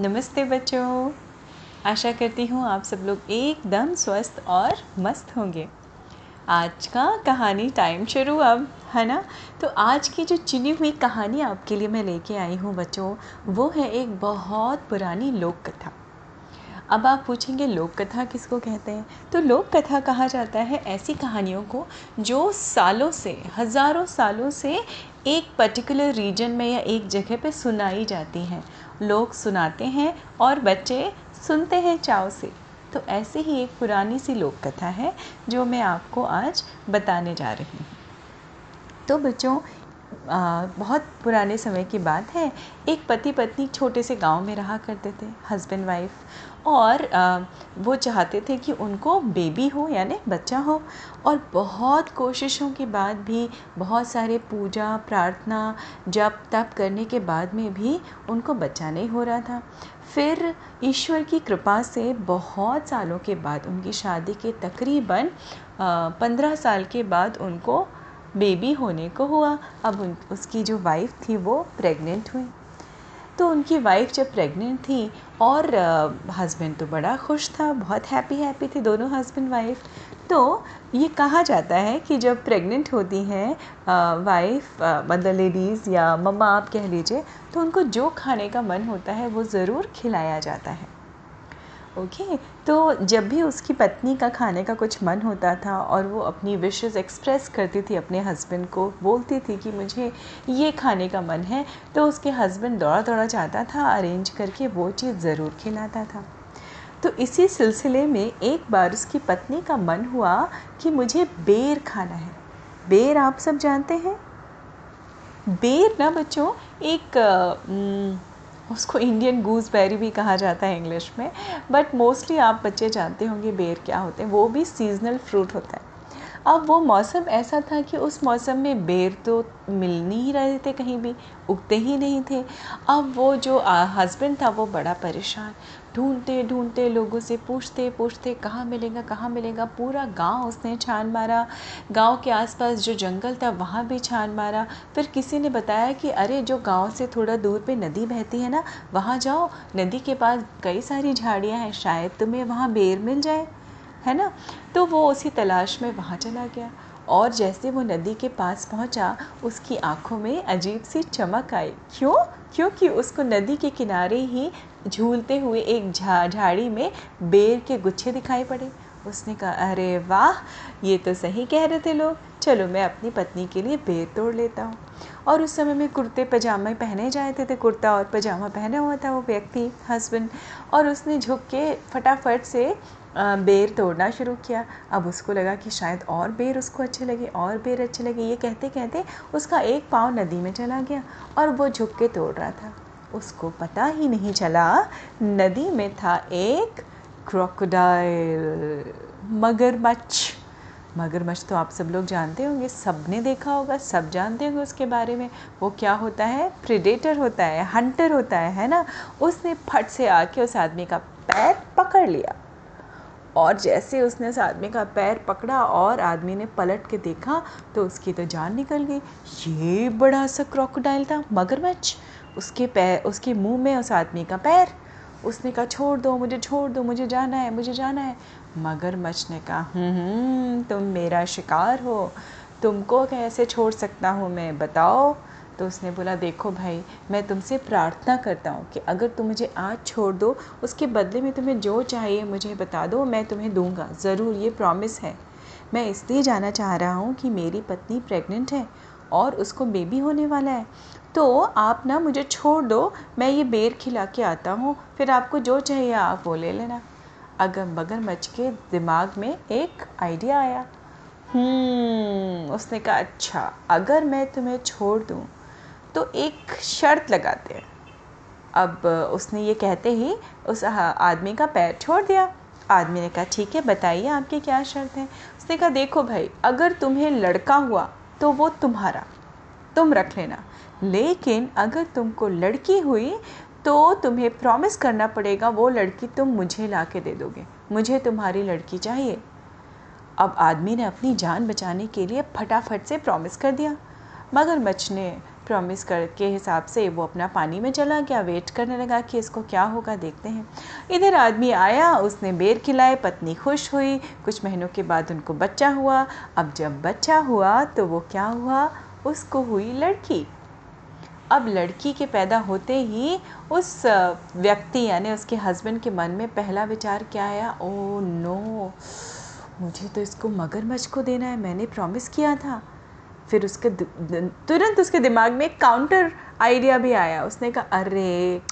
नमस्ते बच्चों। आशा करती हूँ आप सब लोग एकदम स्वस्थ और मस्त होंगे। आज का कहानी टाइम शुरू अब, है ना? तो आज की जो चुनी हुई कहानी आपके लिए मैं लेके आई हूँ बच्चों, वो है एक बहुत पुरानी लोक कथा अब आप पूछेंगे लोक कथा किसको कहते हैं? तो लोक कथा कहा जाता है ऐसी कहानियों को जो सालों से, हज़ारों सालों से एक पर्टिकुलर रीजन में या एक जगह पे सुनाई जाती हैं। लोग सुनाते हैं और बच्चे सुनते हैं चाव से। तो ऐसी ही एक पुरानी सी लोक कथा है, जो मैं आपको आज बताने जा रही हूँ। तो बच्चों बहुत पुराने समय की बात है। एक पति पत्नी छोटे से गाँव में रहा करते थे हस्बैंड वाइफ और वो चाहते थे कि उनको बेबी हो, यानी बच्चा हो, और बहुत कोशिशों के बाद भी, बहुत सारे पूजा, प्रार्थना जप तप करने के बाद में भी उनको बच्चा नहीं हो रहा था। फिर ईश्वर की कृपा से बहुत सालों के बाद, उनकी शादी के तकरीबन पंद्रह साल के बाद उनको बेबी होने को हुआ। अब उन, उसकी जो वाइफ थी वो प्रेग्नेंट हुई। तो उनकी वाइफ जब प्रेग्नेंट थी और हस्बैंड तो बड़ा खुश था, बहुत हैप्पी हैप्पी थे दोनों हस्बैंड वाइफ तो ये कहा जाता है कि जब प्रेग्नेंट होती हैं वाइफ मतलब लेडीज़ या मम्मा आप कह लीजिए तो उनको जो खाने का मन होता है वो ज़रूर खिलाया जाता है। ओके तो जब भी उसकी पत्नी का खाने का कुछ मन होता था और वो अपनी विशेज़ एक्सप्रेस करती थी अपने हस्बैंड को, बोलती थी कि मुझे ये खाने का मन है तो उसके हस्बैंड दौड़ा दौड़ा जाता था अरेंज करके वो चीज़ ज़रूर खिलाता था। तो इसी सिलसिले में एक बार उसकी पत्नी का मन हुआ कि मुझे बेर खाना है। बेर आप सब जानते हैं? बेर ना बच्चों, एक उसको इंडियन गूसबेरी भी कहा जाता है इंग्लिश में बट मोस्टली आप बच्चे जानते होंगे बेर क्या होते हैं, वो भी सीजनल फ्रूट होता है। अब वो मौसम ऐसा था कि उस मौसम में बेर तो मिल नहीं रहे थे कहीं भी, उगते ही नहीं थे। अब वो जो हस्बैंड था वो बड़ा परेशान। ढूंढते ढूंढते, लोगों से पूछते पूछते, कहाँ मिलेगा कहाँ मिलेगा? पूरा गाँव उसने छान मारा। गाँव के आसपास जो जंगल था वहाँ भी छान मारा। फिर किसी ने बताया कि, अरे, जो गाँव से थोड़ा दूर पे नदी बहती है ना, वहाँ जाओ। नदी के पास कई सारी झाड़ियाँ हैं, शायद तुम्हें वहाँ बेर मिल जाए। है ना? तो वो उसी तलाश में वहाँ चला गया और जैसे वो नदी के पास पहुँचा, उसकी आँखों में अजीब सी चमक आई। क्यों? क्योंकि उसको नदी के किनारे ही झूलते हुए एक झा, झाड़ी में बेर के गुच्छे दिखाई पड़े। उसने कहा, अरे वाह, ये तो सही कह रहे थे लोग। चलो, मैं अपनी पत्नी के लिए बेर तोड़ लेता हूँ। और उस समय में कुर्ते पजामे पहने जाते थे। कुर्ता और पजामा पहना हुआ था वो व्यक्ति, हस्बैंड, और उसने झुक के फटाफट से बेर तोड़ना शुरू किया। अब उसको लगा कि शायद और बेर उसको अच्छे लगे, और बेर अच्छे लगे। ये कहते कहते उसका एक पाँव नदी में चला गया और वो झुक के तोड़ रहा था। उसको पता ही नहीं चला नदी में था एक क्रोकोडाइल मगरमच्छ। मगरमच्छ तो आप सब लोग जानते होंगे सबने देखा होगा, सब जानते होंगे उसके बारे में। वो क्या होता है? प्रिडेटर होता है हंटर होता है है ना? उसने फट से आके उस आदमी का पैर पकड़ लिया। और जैसे उसने उस आदमी का पैर पकड़ा और आदमी ने पलट के देखा तो उसकी तो जान निकल गई। ये बड़ा सा क्रोकोडाइल था मगरमच्छ। उसके पैर उसके मुँह में उस आदमी का पैर। उसने कहा छोड़ दो मुझे छोड़ दो मुझे जाना है मुझे जाना है। मगरमच्छ ने कहा हम्म, हम्म तुम मेरा शिकार हो। तुमको कैसे छोड़ सकता हूँ मैं बताओ? तो उसने बोला देखो भाई मैं तुमसे प्रार्थना करता हूँ कि अगर तुम मुझे आज छोड़ दो उसके बदले में तुम्हें जो चाहिए मुझे बता दो मैं तुम्हें दूँगा। ज़रूर ये प्रॉमिस है। मैं इसलिए जाना चाह रहा हूँ कि मेरी पत्नी प्रेग्नेंट है और उसको बेबी होने वाला है। तो आप ना मुझे छोड़ दो मैं ये बेर खिला के आता हूँ। फिर आपको जो चाहिए आप वो ले लेना। अगर मगरमच्छ के दिमाग में एक आइडिया आया। हम्म, उसने कहा अच्छा अगर मैं तुम्हें छोड़ दूँ तो एक शर्त लगाते हैं। अब उसने ये कहते ही उस आदमी का पैर छोड़ दिया। आदमी ने कहा, ठीक है, बताइए आपकी क्या शर्त है? उसने कहा, देखो भाई, अगर तुम्हें लड़का हुआ तो वो तुम्हारा। तुम रख लेना। लेकिन अगर तुमको लड़की हुई तो तुम्हें प्रॉमिस करना पड़ेगा, वो लड़की तुम मुझे ला के दे दोगे। मुझे तुम्हारी लड़की चाहिए। अब आदमी ने अपनी जान बचाने के लिए फटाफट से प्रॉमिस कर दिया। मगरमच्छ ने प्रॉमिस कर के हिसाब से वो अपना पानी में चला गया। वेट करने लगा कि इसको क्या होगा, देखते हैं। इधर आदमी आया, उसने बेर खिलाए, पत्नी खुश हुई। कुछ महीनों के बाद उनको बच्चा हुआ। अब जब बच्चा हुआ तो वो क्या हुआ? उसको हुई लड़की। अब लड़की के पैदा होते ही उस व्यक्ति, यानी उसके हस्बैंड के मन में पहला विचार क्या आया? ओ नो मुझे तो इसको मगरमच्छ को देना है। मैंने प्रॉमिस किया था। फिर उसके तुरंत उसके दिमाग में एक काउंटर आइडिया भी आया। उसने कहा, अरे,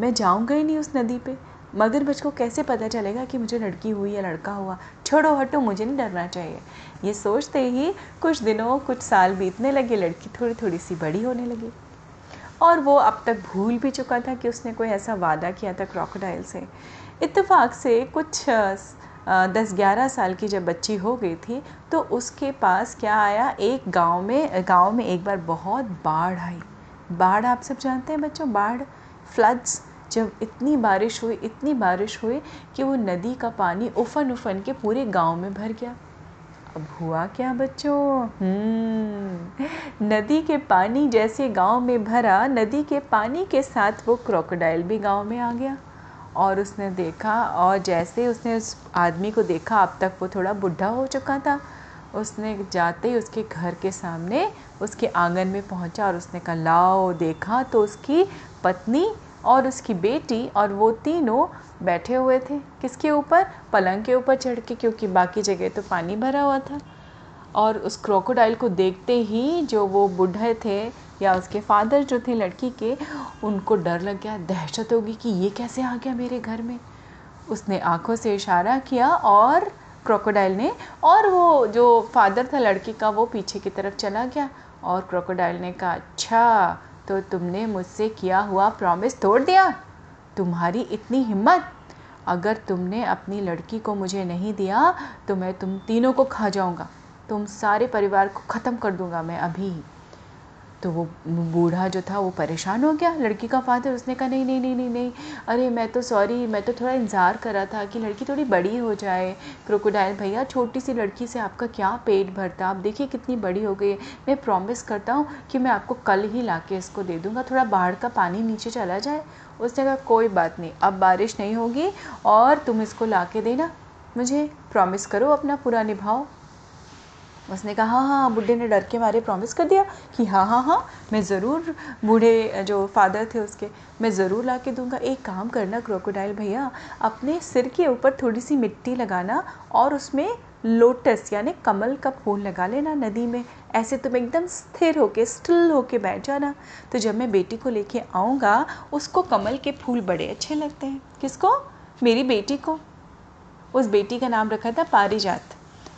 मैं जाऊँगा ही नहीं उस नदी पे। मगरमच्छ को कैसे पता चलेगा कि मुझे लड़की हुई या लड़का हुआ? छोड़ो हटो, मुझे नहीं डरना चाहिए। ये सोचते ही कुछ दिनों, कुछ साल बीतने लगे, लड़की थोड़ी थोड़ी सी बड़ी होने लगी। और वो अब तक भूल भी चुका था कि उसने कोई ऐसा वादा किया था क्रोकोडाइल से। इत्तेफाक से कुछ दस ग्यारह साल की जब बच्ची हो गई थी तो उसके पास क्या आया? एक गाँव में गाँव में एक बार बहुत बाढ़ आई। बाढ़ आप सब जानते हैं बच्चों बाढ़ फ्लड्स जब इतनी बारिश हुई इतनी बारिश हुई कि वो नदी का पानी उफन उफन के पूरे गाँव में भर गया। अब हुआ क्या बच्चों? हम्म, नदी के पानी जैसे गाँव में भरा नदी के पानी के साथ वो क्रोकोडाइल भी गाँव में आ गया। और उसने देखा और जैसे ही उसने उस आदमी को देखा, अब तक वो थोड़ा बुढ़ा हो चुका था। उसने जाते ही उसके घर के सामने उसके आँगन में पहुँचा और उसने कहा, लाओ, देखा तो उसकी पत्नी और उसकी बेटी और वो तीनों बैठे हुए थे। किसके ऊपर? पलंग के ऊपर चढ़ के, क्योंकि बाकी जगह तो पानी भरा हुआ था। और उस क्रोकोडाइल को देखते ही जो वो बूढ़े थे या उसके फादर जो थे लड़की के, उनको डर लग गया, दहशत होगी कि ये कैसे आ गया मेरे घर में। उसने आँखों से इशारा किया और क्रोकोडाइल ने, और वो जो फादर था लड़की का, वो पीछे की तरफ़ चला गया। और क्रोकोडाइल ने कहा अच्छा तो तुमने मुझसे किया हुआ प्रॉमिस तोड़ दिया। तुम्हारी इतनी हिम्मत। अगर तुमने अपनी लड़की को मुझे नहीं दिया तो मैं तुम तीनों को खा जाऊँगा। तुम सारे परिवार को ख़त्म कर दूँगा मैं अभी तो वो बूढ़ा जो था, वो परेशान हो गया। लड़की का फादर उसने कहा, नहीं नहीं नहीं नहीं नहीं। अरे, मैं तो सॉरी मैं तो थोड़ा इंतज़ार कर रहा था कि लड़की थोड़ी बड़ी हो जाए। क्रोकोडाइल भैया, छोटी सी लड़की से आपका क्या पेट भरता? आप देखिए कितनी बड़ी हो गई मैं प्रॉमिस करता हूँ कि मैं आपको कल ही ला के इसको दे दूँगा। थोड़ा बाढ़ का पानी नीचे चला जाए। उसने कहा, कोई बात नहीं, अब बारिश नहीं होगी और तुम इसको ला के देना। मुझे प्रॉमिस करो अपना पूरा निभाओ। उसने कहा हाँ हाँ बुढ़े ने डर के मारे प्रॉमिस कर दिया कि हाँ हाँ हाँ मैं ज़रूर बूढ़े, जो फादर थे उसके, मैं ज़रूर ला के दूँगा। एक काम करना क्रोकोडाइल भैया, अपने सिर के ऊपर थोड़ी सी मिट्टी लगाना और उसमें लोटस यानी कमल का फूल लगा लेना नदी में। ऐसे तुम एकदम स्थिर होके स्टिल होके बैठ जाना। तो जब मैं बेटी को लेके आऊँगा, उसको कमल के फूल बड़े अच्छे लगते हैं। किसको? मेरी बेटी को। उस बेटी का नाम रखा था पारिजात।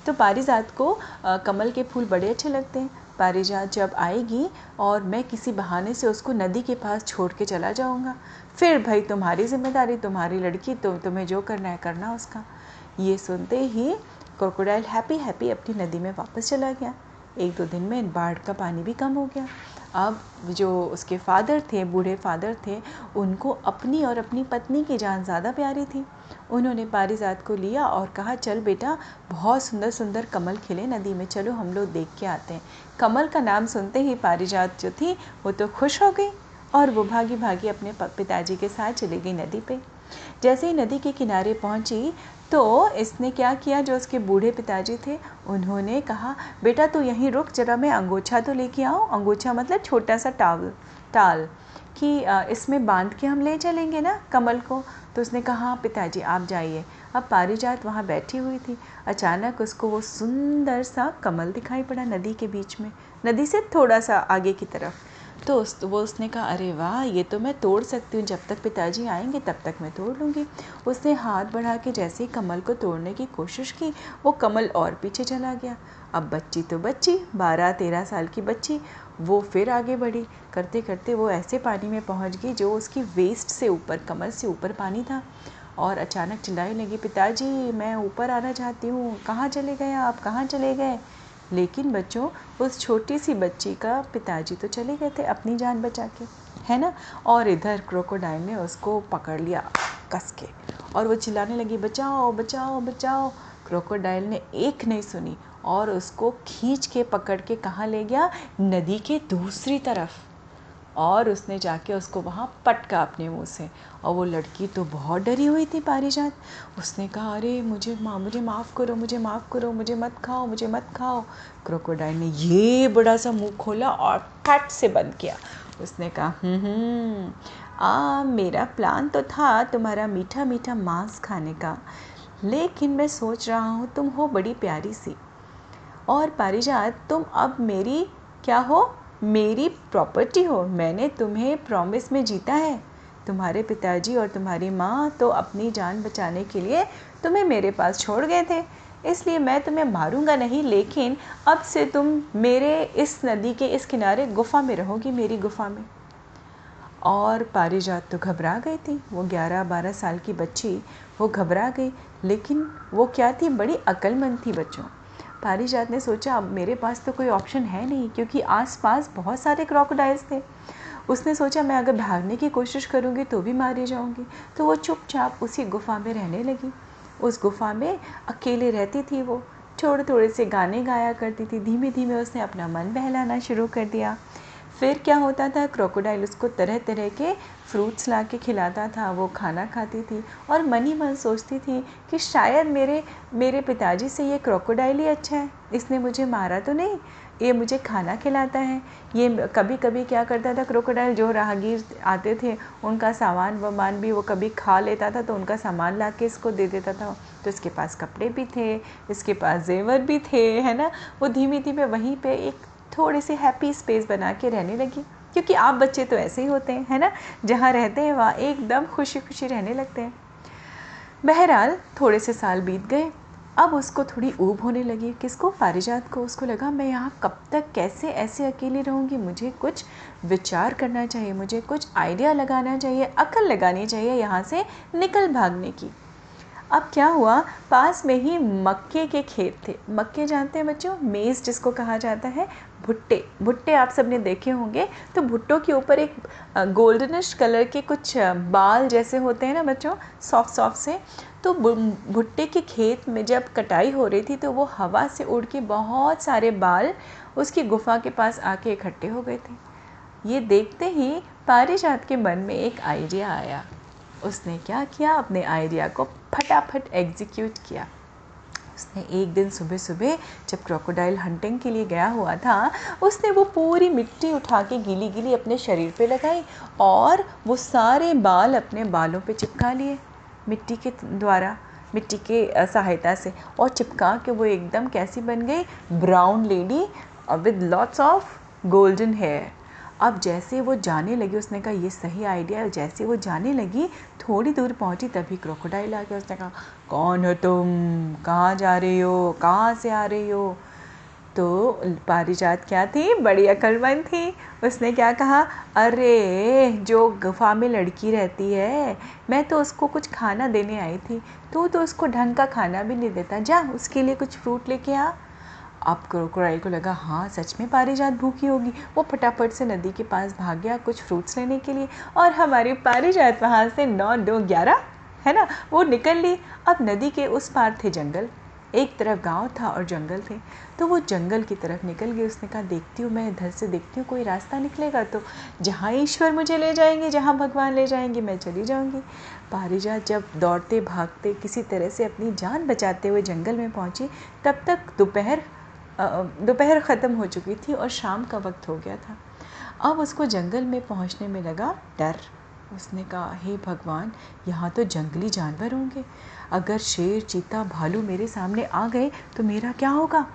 तो पारिजात को कमल के फूल बड़े अच्छे लगते हैं। पारिजात जब आएगी और मैं किसी बहाने से उसको नदी के पास छोड़ के चला जाऊँगा, फिर भाई तुम्हारी ज़िम्मेदारी, तुम्हारी लड़की तो तुम्हें जो करना है करना उसका। ये सुनते ही क्रोकोडाइल हैप्पी हैप्पी अपनी नदी में वापस चला गया। एक दो दिन में बाढ़ का पानी भी कम हो गया। अब जो उसके फादर थे, बूढ़े फादर थे, उनको अपनी और अपनी पत्नी की जान ज़्यादा प्यारी थी। उन्होंने पारिजात को लिया और कहा, चल बेटा, बहुत सुंदर सुंदर कमल खिले नदी में, चलो हम लोग देख के आते हैं। कमल का नाम सुनते ही पारिजात जो थी, वो तो खुश हो गई और वो भागी भागी अपने पिताजी के साथ चली गई नदी पे। जैसे ही नदी के किनारे पहुँची तो इसने क्या किया, जो उसके बूढ़े पिताजी थे, उन्होंने कहा, बेटा, तू यहीं रुक, जरा मैं अंगोछा तो लेके आऊँ? अंगोछा मतलब छोटा सा टावल टाल, कि इसमें बाँध के हम ले चलेंगे ना, कमल को? तो उसने कहा हाँ पिताजी, आप जाइए। अब पारिजात वहाँ बैठी हुई थी। अचानक उसको वो सुंदर सा कमल दिखाई पड़ा नदी के बीच में। नदी से थोड़ा सा आगे की तरफ़। तो उस, वो उसने कहा, अरे वाह, ये तो मैं तोड़ सकती हूँ। जब तक पिताजी आएँगे, तब तक मैं तोड़ लूँगी। उसने हाथ बढ़ा के जैसे ही कमल को तोड़ने की कोशिश की, वो कमल और पीछे चला गया। अब बच्ची तो बच्ची बारह तेरह साल की बच्ची, वो फिर आगे बढ़ी। करते करते वो ऐसे पानी में पहुँच गई जो उसकी वेस्ट से ऊपर कमर से ऊपर पानी था। और अचानक चिल्लाने लगी, पिताजी, मैं ऊपर आना चाहती हूँ। कहाँ चले गए आप? कहाँ चले गए? लेकिन बच्चों, उस छोटी सी बच्ची का पिताजी तो चले गए थे अपनी जान बचा के, है ना? और इधर क्रोकोडाइल ने उसको पकड़ लिया कस के और वो चिल्लाने लगी, बचाओ बचाओ बचाओ। क्रोकोडाइल ने एक नहीं सुनी और उसको खींच के पकड़ के कहाँ ले गया? नदी के दूसरी तरफ़। और उसने जाके उसको वहाँ पटका अपने मुँह से। और वो लड़की तो बहुत डरी हुई थी पारिजात। उसने कहा अरे मुझे माँ मुझे माफ़ करो मुझे माफ़ करो मुझे मत खाओ मुझे मत खाओ। क्रोकोडाइल ने ये बड़ा सा मुँह खोला और फट से बंद किया। उसने कहा हम्म, हम्म आ मेरा प्लान तो था तुम्हारा मीठा मीठा मांस खाने का लेकिन मैं सोच रहा हूँ तुम हो बड़ी प्यारी सी। और पारिजात तुम अब मेरी क्या हो? मेरी प्रॉपर्टी हो, मैंने तुम्हें प्रॉमिस में जीता है। तुम्हारे पिताजी और तुम्हारी माँ तो अपनी जान बचाने के लिए तुम्हें मेरे पास छोड़ गए थे। इसलिए मैं तुम्हें मारूँगा नहीं, लेकिन अब से तुम मेरे इस नदी के इस किनारे गुफ़ा में रहोगी, मेरी गुफ़ा में। और पारिजात तो घबरा गई थी। वो ग्यारह बारह साल की बच्ची, वो घबरा गई। लेकिन वो क्या थी? बड़ी अक्लमंद थी बच्चों। पारिजात ने सोचा, अब मेरे पास तो कोई ऑप्शन है नहीं, क्योंकि आसपास बहुत सारे क्रोकोडाइल्स थे। उसने सोचा, मैं अगर भागने की कोशिश करूँगी तो भी मारी जाऊँगी। तो वो चुपचाप उसी गुफ़ा में रहने लगी। उस गुफ़ा में अकेले रहती थी वो। थोड़े थोड़े से गाने गाया करती थी। धीमे धीमे उसने अपना मन बहलाना शुरू कर दिया। फिर क्या होता था? क्रोकोडाइल उसको तरह तरह के फ्रूट्स ला के खिलाता था, वो खाना खाती थी और मन ही मन सोचती थी कि शायद मेरे मेरे पिताजी से ये क्रोकोडाइल ही अच्छा है। इसने मुझे मारा तो नहीं? ये मुझे खाना खिलाता है। ये कभी कभी क्या करता था? क्रोकोडाइल जो राहगीर आते थे, उनका सामान वामान भी वो कभी खा लेता था तो उनका सामान ला के इसको दे देता था। तो इसके पास कपड़े भी थे, इसके पास जेवर भी थे, है ना? वो धीमे धीमे वहीं पे एक थोड़े से हैप्पी स्पेस बना के रहने लगी। क्योंकि आप बच्चे तो ऐसे ही होते हैं, है ना? जहाँ रहते हैं, वहाँ एकदम खुशी खुशी रहने लगते हैं। बहरहाल थोड़े से साल बीत गए। अब उसको थोड़ी ऊब होने लगी। किसको? पारिजात को। उसको लगा, मैं यहाँ कब तक, कैसे ऐसे अकेली रहूँगी? मुझे कुछ विचार करना चाहिए, मुझे कुछ आइडिया लगाना चाहिए, अकल लगानी चाहिए यहाँ से निकल भागने की। अब क्या हुआ? पास में ही मक्के के खेत थे। मक्के जानते हैं बच्चों? मेज़ जिसको कहा जाता है भुट्टे भुट्टे आप सबने देखे होंगे। तो भुट्टों के ऊपर एक गोल्डनिश कलर के कुछ बाल जैसे होते हैं ना बच्चों, सॉफ्ट सॉफ्ट से। तो भुट्टे के खेत में जब कटाई हो रही थी तो वो हवा से उड़ के बहुत सारे बाल उसकी गुफा के पास आके इकट्ठे हो गए थे। ये देखते ही पारिजात के मन में एक आइडिया आया। उसने क्या किया? अपने आइडिया को फटाफट एग्जीक्यूट किया। उसने एक दिन सुबह सुबह जब क्रोकोडाइल हंटिंग के लिए गया हुआ था, उसने वो पूरी मिट्टी उठा के गीली गीली अपने शरीर पे लगाई और वो सारे बाल अपने बालों पे चिपका लिए मिट्टी के द्वारा, मिट्टी के सहायता से और चिपका के वो एकदम कैसी बन गई? Brown lady with lots of golden hair अब जैसे वो जाने लगी, उसने कहा, ये सही आइडिया है। जैसे वो जाने लगी, थोड़ी दूर पहुँची, तभी क्रोकोडाइल आ गया उसने कहा, कौन हो तुम? कहाँ जा रही हो? कहाँ से आ रही हो? तो पारिजात क्या थी? बड़ी अकलमंद थी। उसने क्या कहा, अरे, जो गुफा में लड़की रहती है, मैं तो उसको कुछ खाना देने आई थी। तो तो उसको ढंग का खाना भी नहीं देता। जा, उसके लिए कुछ फ्रूट लेके आ। अब क्रोकोडाइल को लगा हाँ सच में पारिजात भूखी होगी। वो फटाफट से नदी के पास भाग गया कुछ फ्रूट्स लेने के लिए और हमारी पारिजात वहाँ से नौ, दो, ग्यारह, है ना, वो निकल ली। अब नदी के उस पार थे जंगल। एक तरफ़ गाँव था और जंगल थे। तो वो जंगल की तरफ़ निकल गई उसने कहा, देखती हूँ मैं इधर से, देखती हूँ कोई रास्ता निकलेगा तो जहाँ ईश्वर मुझे ले जाएँगे, जहाँ भगवान ले जाएँगे, मैं चली जाऊँगी। पारिजात जब दौड़ते, भागते, किसी तरह से अपनी जान बचाते हुए जंगल में पहुँची, तब तक दोपहर दोपहर ख़त्म हो चुकी थी और शाम का वक्त हो गया था। अब उसको जंगल में पहुँचने में लगा डर। उसने कहा, हे भगवान, यहाँ तो जंगली जानवर होंगे। अगर शेर, चीता, भालू मेरे सामने आ गए तो मेरा क्या होगा?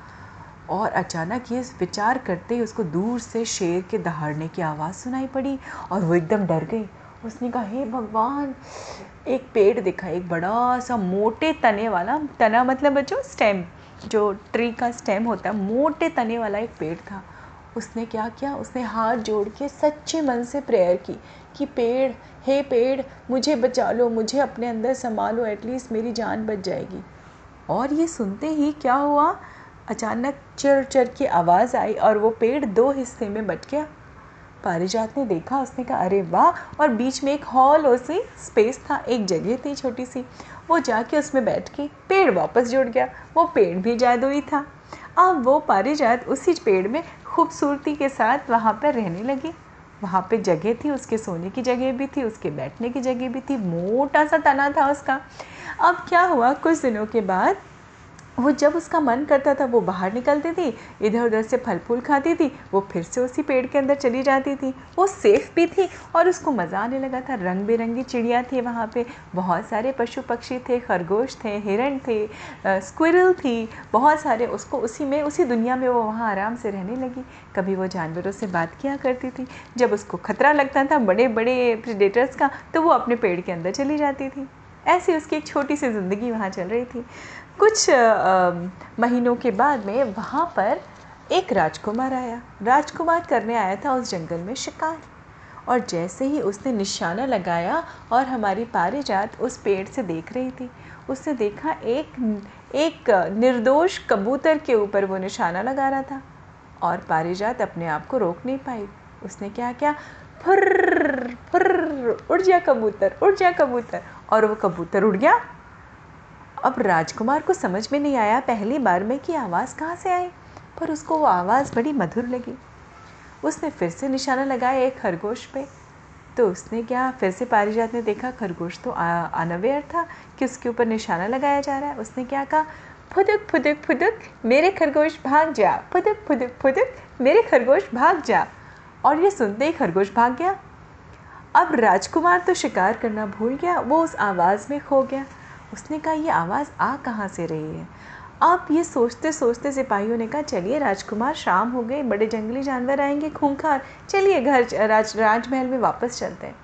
और अचानक ये विचार करते ही उसको दूर से शेर के दहाड़ने की आवाज़ सुनाई पड़ी और वो एकदम डर गई। उसने कहा, हे भगवान, एक पेड़ दिखा, एक बड़ा सा मोटे तने वाला, तना मतलब बच्चों, स्टेम। जो ट्री का स्टेम होता है, मोटे तने वाला एक पेड़ था। उसने क्या किया? उसने हाथ जोड़ के सच्चे मन से प्रेयर की कि पेड़, हे पेड़, मुझे बचा लो, मुझे अपने अंदर संभालो एटलीस्ट मेरी जान बच जाएगी। और ये सुनते ही क्या हुआ? अचानक चर चर की आवाज़ आई और वो पेड़ दो हिस्से में बट गया। पारिजात ने देखा, उसने कहा, अरे वाह! और बीच में एक हॉल और सी स्पेस था, एक जगह थी छोटी सी। वो जाके उसमें बैठ के पेड़ वापस जुड़ गया। वो पेड़ भी जादुई था। अब वो पारिजात उसी पेड़ में खूबसूरती के साथ वहाँ पर रहने लगी। वहाँ पे जगह थी, उसके सोने की जगह भी थी, उसके बैठने की जगह भी थी। मोटा सा तना था उसका। अब क्या हुआ? कुछ दिनों के बाद वो जब उसका मन करता था, वो बाहर निकलती थी इधर उधर से फल फूल खाती थी, वो फिर से उसी पेड़ के अंदर चली जाती थी। वो सेफ़ भी थी और उसको मज़ा आने लगा था। रंग बिरंगी चिड़िया थी वहाँ पे। बहुत सारे पशु पक्षी थे, खरगोश थे, हिरण थे स्क्विरल थी। बहुत सारे उसको उसी में, उसी दुनिया में वो वहाँ आराम से रहने लगी। कभी वो जानवरों से बात किया करती थी। जब उसको खतरा लगता था बड़े बड़े प्रिडेटर्स का तो वो अपने पेड़ के अंदर चली जाती थी। ऐसी उसकी एक छोटी सी ज़िंदगी वहाँ चल रही थी। कुछ महीनों के बाद में वहाँ पर एक राजकुमार आया। राजकुमार करने आया था उस जंगल में शिकार। और जैसे ही उसने निशाना लगाया और हमारी पारिजात उस पेड़ से देख रही थी, उसने देखा एक एक निर्दोष कबूतर के ऊपर वो निशाना लगा रहा था और पारिजात अपने आप को रोक नहीं पाई। उसने क्या किया? फुर्र फुर्र, उड़ जा कबूतर, उड़ जा कबूतर। और वो कबूतर उड़ गया अब राजकुमार को समझ में नहीं आया पहली बार में कि आवाज़ कहाँ से आई, पर उसको वो आवाज़ बड़ी मधुर लगी। उसने फिर से निशाना लगाया एक खरगोश पे। तो उसने क्या फिर से पारिजात ने देखा खरगोश तो अनअवेयर था कि उसके ऊपर निशाना लगाया जा रहा है। उसने क्या कहा, फुदक फुदक फुदक, मेरे खरगोश भाग जा। फुदक फुदक फुदक, मेरे खरगोश भाग जा। और ये सुनते ही खरगोश भाग गया। अब राजकुमार तो शिकार करना भूल गया, वो उस आवाज़ में खो गया। उसने कहा, ये आवाज़ आ कहाँ से रही है? अब ये सोचते सोचते सिपाहियों ने कहा, चलिए राजकुमार, शाम हो गई, बड़े जंगली जानवर आएँगे, खूंखार, चलिए घर, राज, राजमहल में वापस चलते हैं।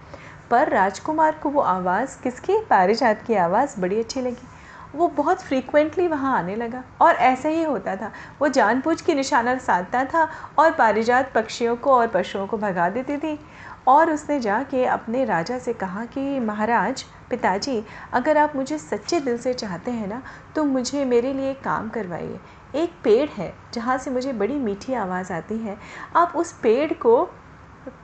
पर राजकुमार को वो आवाज़, किसकी? पारिजात की आवाज़ बड़ी अच्छी लगी। वो बहुत फ्रीक्वेंटली वहाँ आने लगा और ऐसा ही होता था। वो जानबूझ के निशाना साधता था और पारिजात पक्षियों को और पशुओं को भगा देती थी। और उसने जाके अपने राजा से कहा कि, महाराज पिताजी, अगर आप मुझे सच्चे दिल से चाहते हैं ना तो मुझे मेरे लिए काम करवाइए। एक पेड़ है, जहाँ से मुझे बड़ी मीठी आवाज़ आती है। आप उस पेड़ को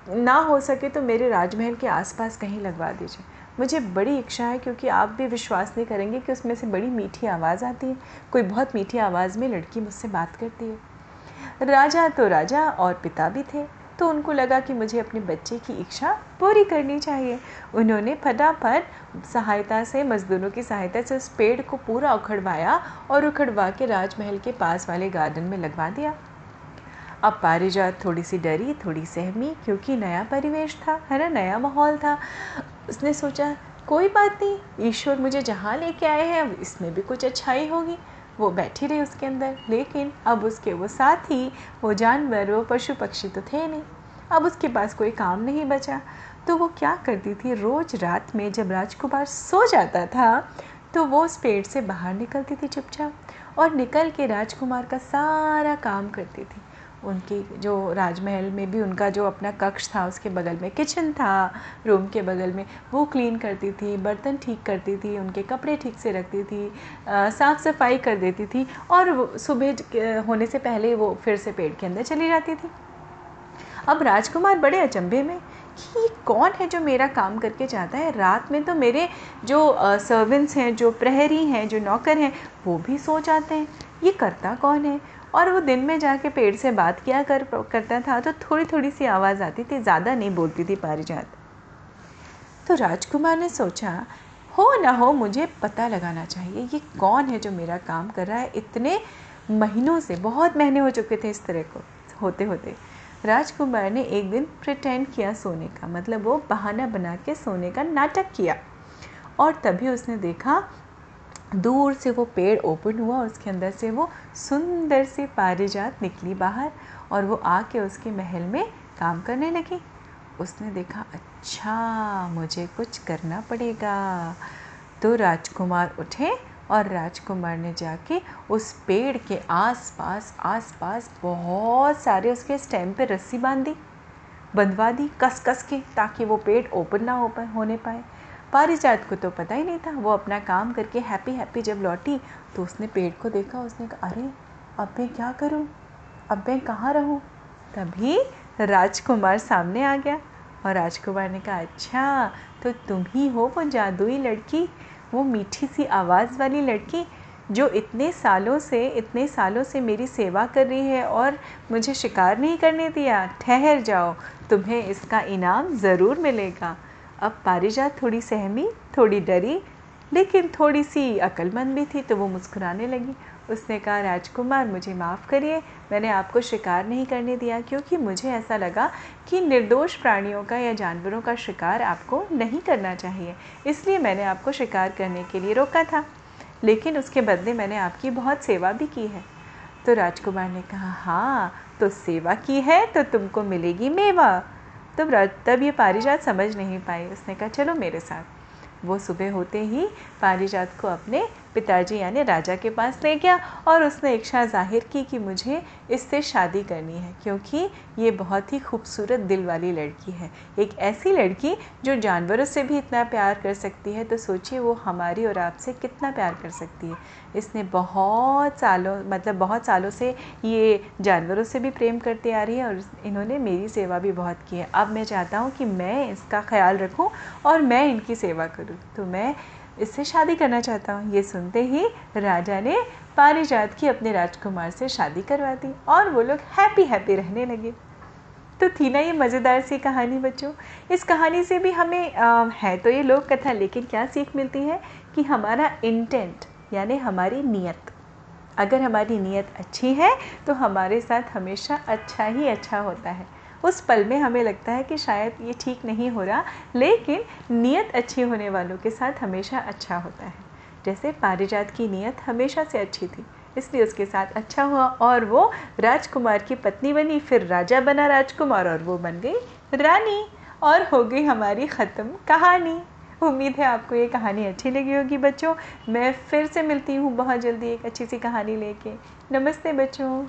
ना हो सके तो मेरे राजमहल के आसपास कहीं लगवा दीजिए। मुझे बड़ी इच्छा है, क्योंकि आप भी विश्वास नहीं करेंगे कि उसमें से बड़ी मीठी आवाज़ आती है। कोई बहुत मीठी आवाज़ में लड़की मुझसे बात करती है। राजा तो राजा और पिता भी थे। तो उनको लगा कि मुझे अपने बच्चे की इच्छा पूरी करनी चाहिए। उन्होंने फटाफट सहायता से, मज़दूरों की सहायता से उस पेड़ को पूरा उखड़वाया और उखड़वा के राजमहल के पास वाले गार्डन में लगवा दिया। अब पारिजात थोड़ी सी डरी, थोड़ी सहमी, क्योंकि नया परिवेश था, है ना? नया माहौल था। उसने सोचा, कोई बात नहीं, ईश्वर मुझे जहाँ लेके आए हैं, अब इसमें भी कुछ अच्छाई होगी। वो बैठी रही उसके अंदर। लेकिन अब उसके वो साथ ही वो जानवर, वो पशु पक्षी तो थे नहीं। अब उसके पास कोई काम नहीं बचा। तो वो क्या करती थी? रोज़ रात में जब राजकुमार सो जाता था तो वो उस पेड़ से बाहर निकलती थी चुपचाप और निकल के राजकुमार का सारा काम करती थी। उनकी जो राजमहल में भी उनका जो अपना कक्ष था, उसके बगल में किचन था रूम के बगल में, वो क्लीन करती थी, बर्तन ठीक करती थी, उनके कपड़े ठीक से रखती थी साफ़ सफ़ाई कर देती थी और सुबह होने से पहले वो फिर से पेड़ के अंदर चली जाती थी। अब राजकुमार बड़े अचंभे में कि ये कौन है जो मेरा काम करके जाता है? रात में तो मेरे जो सर्वेंट्स हैं, जो प्रहरी हैं, जो नौकर हैं, वो भी सो जाते हैं। ये करता कौन है? और वो दिन में जाके पेड़ से बात किया कर, करता था तो थोड़ी थोड़ी सी आवाज़ आती थी, ज़्यादा नहीं बोलती थी पारिजात। तो राजकुमार ने सोचा, हो ना हो, मुझे पता लगाना चाहिए, ये कौन है जो मेरा काम कर रहा है? इतने महीनों से, बहुत महीने हो चुके थे इस तरह को होते होते राजकुमार ने एक दिन प्रिटेंड किया सोने का मतलब वो बहाना बना के सोने का नाटक किया। और तभी उसने देखा दूर से वो पेड़ ओपन हुआ उसके अंदर से वो सुंदर सी पारिजात निकली बाहर और वो आके उसके महल में काम करने लगी। उसने देखा अच्छा मुझे कुछ करना पड़ेगा। तो राजकुमार उठे और राजकुमार ने जाके उस पेड़ के आसपास आसपास बहुत सारे उसके स्टेम पे रस्सी बांधी, बंधवा दी कस कस के, ताकि वो पेड़ ओपन ना ओपन होने पाए। पारिजात को तो पता ही नहीं था। वो अपना काम करके हैप्पी हैप्पी जब लौटी तो उसने पेड़ को देखा, उसने कहा, अरे, अब मैं क्या करूँ? अब मैं कहाँ रहूँ? तभी राजकुमार सामने आ गया और राजकुमार ने कहा अच्छा तो तुम ही हो वो जादुई लड़की, वो मीठी सी आवाज़ वाली लड़की, जो इतने सालों से, इतने सालों से मेरी सेवा कर रही है और मुझे शिकार नहीं करने दिया। ठहर जाओ, तुम्हें इसका इनाम ज़रूर मिलेगा। अब पारिजात थोड़ी सहमी, थोड़ी डरी, लेकिन थोड़ी सी अक्लमंद भी थी तो वो मुस्कुराने लगी। उसने कहा, राजकुमार, मुझे माफ़ करिए, मैंने आपको शिकार नहीं करने दिया, क्योंकि मुझे ऐसा लगा कि निर्दोष प्राणियों का या जानवरों का शिकार आपको नहीं करना चाहिए। इसलिए मैंने आपको शिकार करने के लिए रोका था, लेकिन उसके बदले मैंने आपकी बहुत सेवा भी की है। तो राजकुमार ने कहा हाँ तो सेवा की है तो तुमको मिलेगी मेवा। तब तब ये पारिजात समझ नहीं पाई। उसने कहा, चलो मेरे साथ। वो सुबह होते ही पारिजात को अपने पिताजी यानी राजा के पास ले गया और उसने इच्छा ज़ाहिर की कि मुझे इससे शादी करनी है, क्योंकि ये बहुत ही खूबसूरत दिल वाली लड़की है। एक ऐसी लड़की जो जानवरों से भी इतना प्यार कर सकती है तो सोचिए वो हमारी और आपसे कितना प्यार कर सकती है। इसने बहुत सालों मतलब बहुत सालों से ये जानवरों से भी प्रेम करती आ रही है और इन्होंने मेरी सेवा भी बहुत की है। अब मैं चाहता हूँ कि मैं इसका ख्याल रखूँ और मैं इनकी सेवा करूँ। तो मैं इससे शादी करना चाहता हूँ। ये सुनते ही राजा ने पारिजात की अपने राजकुमार से शादी करवा दी और वो लोग हैप्पी हैप्पी रहने लगे। तो थी ना ये मज़ेदार सी कहानी बच्चों। इस कहानी से भी हमें आ, है तो ये लोक कथा लेकिन क्या सीख मिलती है कि हमारा इंटेंट यानी हमारी नीयत। अगर हमारी नीयत अच्छी है तो हमारे साथ हमेशा अच्छा ही अच्छा होता है। उस पल में हमें लगता है कि शायद ये ठीक नहीं हो रहा, लेकिन नीयत अच्छी होने वालों के साथ हमेशा अच्छा होता है। जैसे पारिजात की नीयत हमेशा से अच्छी थी, इसलिए उसके साथ अच्छा हुआ और वो राजकुमार की पत्नी बनी, फिर राजा बना राजकुमार और वो बन गई रानी और हो गई हमारी ख़त्म कहानी। उम्मीद है आपको ये कहानी अच्छी लगी होगी बच्चों। मैं फिर से मिलती हूँ बहुत जल्दी एक अच्छी सी कहानी लेके। नमस्ते बच्चों।